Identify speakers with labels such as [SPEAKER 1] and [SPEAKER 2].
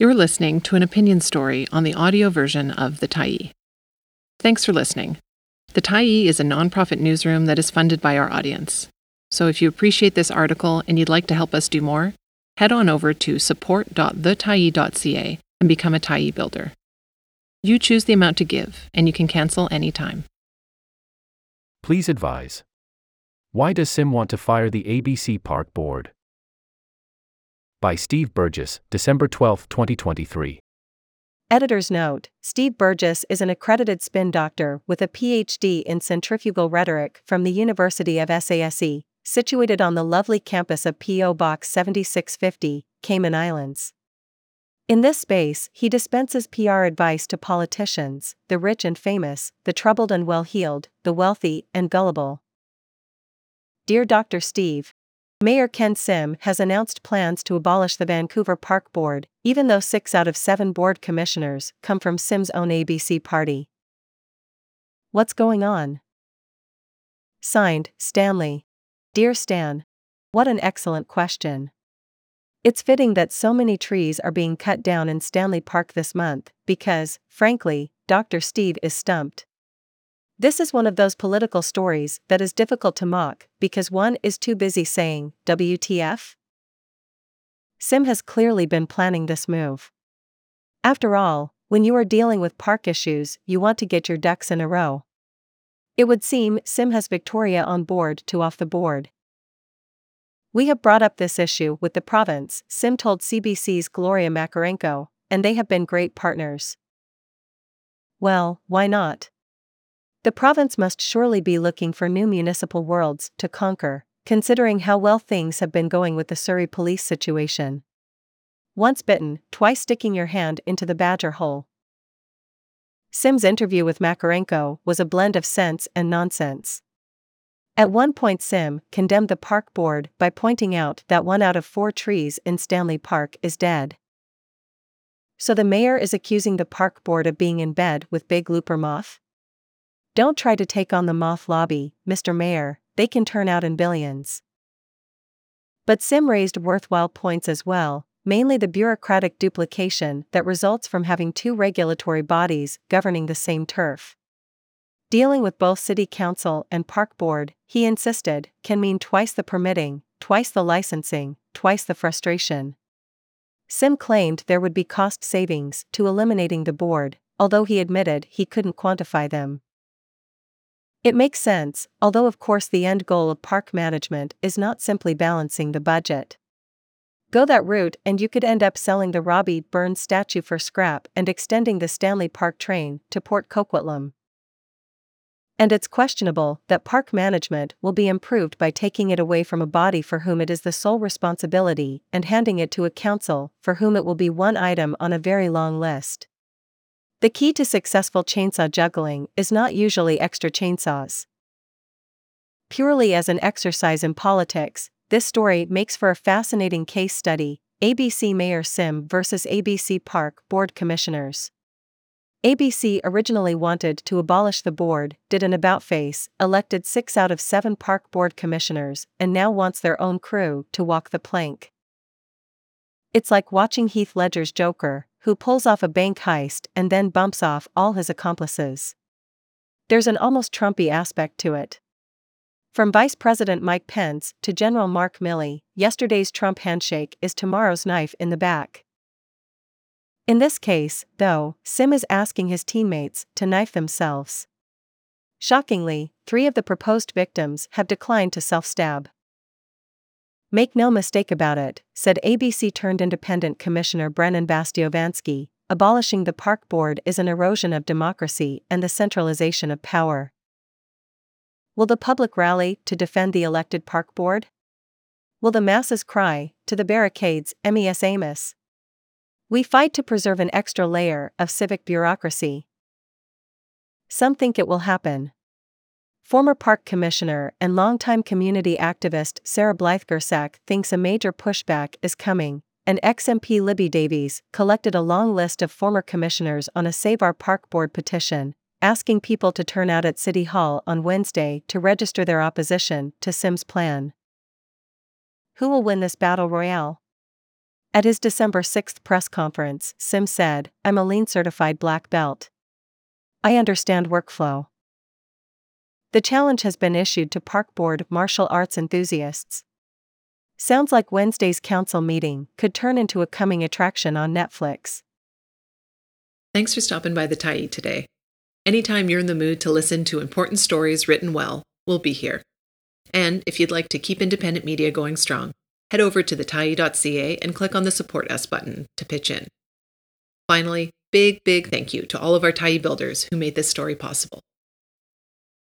[SPEAKER 1] You're listening to an opinion story on the audio version of The Tyee. Thanks for listening. The Tyee is a nonprofit newsroom that is funded by our audience. So if you appreciate this article and you'd like to help us do more, head on over to support.thetyee.ca and become a Tyee builder. You choose the amount to give, and you can cancel anytime.
[SPEAKER 2] Please advise. Why does Sim want to fire the ABC Park Board? By Steve Burgess, December 12, 2023.
[SPEAKER 3] Editor's note Steve Burgess is an accredited spin doctor with a PhD in centrifugal rhetoric from the University of SASE, situated on the lovely campus of P.O. Box 7650, Cayman Islands. In this space, he dispenses PR advice to politicians, the rich and famous, the troubled and well heeled, the wealthy and gullible. Dear Dr. Steve, Mayor Ken Sim has announced plans to abolish the Vancouver Park Board, even though six out of seven board commissioners come from Sim's own ABC party. What's going on? Signed, Stanley. Dear Stan. What an excellent question. It's fitting that so many trees are being cut down in Stanley Park this month, because, frankly, Dr. Steve is stumped. This is one of those political stories that is difficult to mock because one is too busy saying, WTF? Sim has clearly been planning this move. After all, when you are dealing with park issues, you want to get your ducks in a row. It would seem Sim has Victoria on board to off the board. We have brought up this issue with the province, Sim told CBC's Gloria Makarenko, and they have been great partners. Well, why not? The province must surely be looking for new municipal worlds to conquer, considering how well things have been going with the Surrey police situation. Once bitten, twice sticking your hand into the badger hole. Sim's interview with Makarenko was a blend of sense and nonsense. At one point, Sim condemned the park board by pointing out that one out of four trees in Stanley Park is dead. So the mayor is accusing the park board of being in bed with Big Looper Moth? Don't try to take on the moth lobby, Mr. Mayor, they can turn out in billions. But Sim raised worthwhile points as well, mainly the bureaucratic duplication that results from having two regulatory bodies governing the same turf. Dealing with both City Council and Park Board, he insisted, can mean twice the permitting, twice the licensing, twice the frustration. Sim claimed there would be cost savings to eliminating the board, although he admitted he couldn't quantify them. It makes sense, although of course the end goal of park management is not simply balancing the budget. Go that route and you could end up selling the Robbie Burns statue for scrap and extending the Stanley Park train to Port Coquitlam. And it's questionable that park management will be improved by taking it away from a body for whom it is the sole responsibility and handing it to a council for whom it will be one item on a very long list. The key to successful chainsaw juggling is not usually extra chainsaws. Purely as an exercise in politics, this story makes for a fascinating case study ABC Mayor Sim versus ABC Park Board Commissioners. ABC originally wanted to abolish the board, did an about face, elected six out of seven park board commissioners, and now wants their own crew to walk the plank. It's like watching Heath Ledger's Joker, who pulls off a bank heist and then bumps off all his accomplices. There's an almost Trumpy aspect to it. From Vice President Mike Pence to General Mark Milley, yesterday's Trump handshake is tomorrow's knife in the back. In this case, though, Sim is asking his teammates to knife themselves. Shockingly, three of the proposed victims have declined to self stab. Make no mistake about it, said ABC turned independent Commissioner Brennan Bastyovanszky, abolishing the park board is an erosion of democracy and the centralization of power. Will the public rally to defend the elected park board? Will the masses cry, to the barricades, MES Amos? We fight to preserve an extra layer of civic bureaucracy. Some think it will happen. Former park commissioner and longtime community activist Sarah Blyth thinks a major pushback is coming, and ex-MP Libby Davies collected a long list of former commissioners on a Save Our Park Board petition, asking people to turn out at City Hall on Wednesday to register their opposition to Sim's plan. Who will win this battle royale? At his December 6th press conference, Sim said, I'm a lean certified black belt. I understand workflow. The challenge has been issued to Park Board martial arts enthusiasts. Sounds like Wednesday's council meeting could turn into a coming attraction on Netflix.
[SPEAKER 1] Thanks for stopping by the Tyee today. Anytime you're in the mood to listen to important stories written well, we'll be here. And if you'd like to keep independent media going strong, head over to thetyee.ca and click on the Support Us button to pitch in. Finally, big, big thank you to all of our Tyee builders who made this story possible.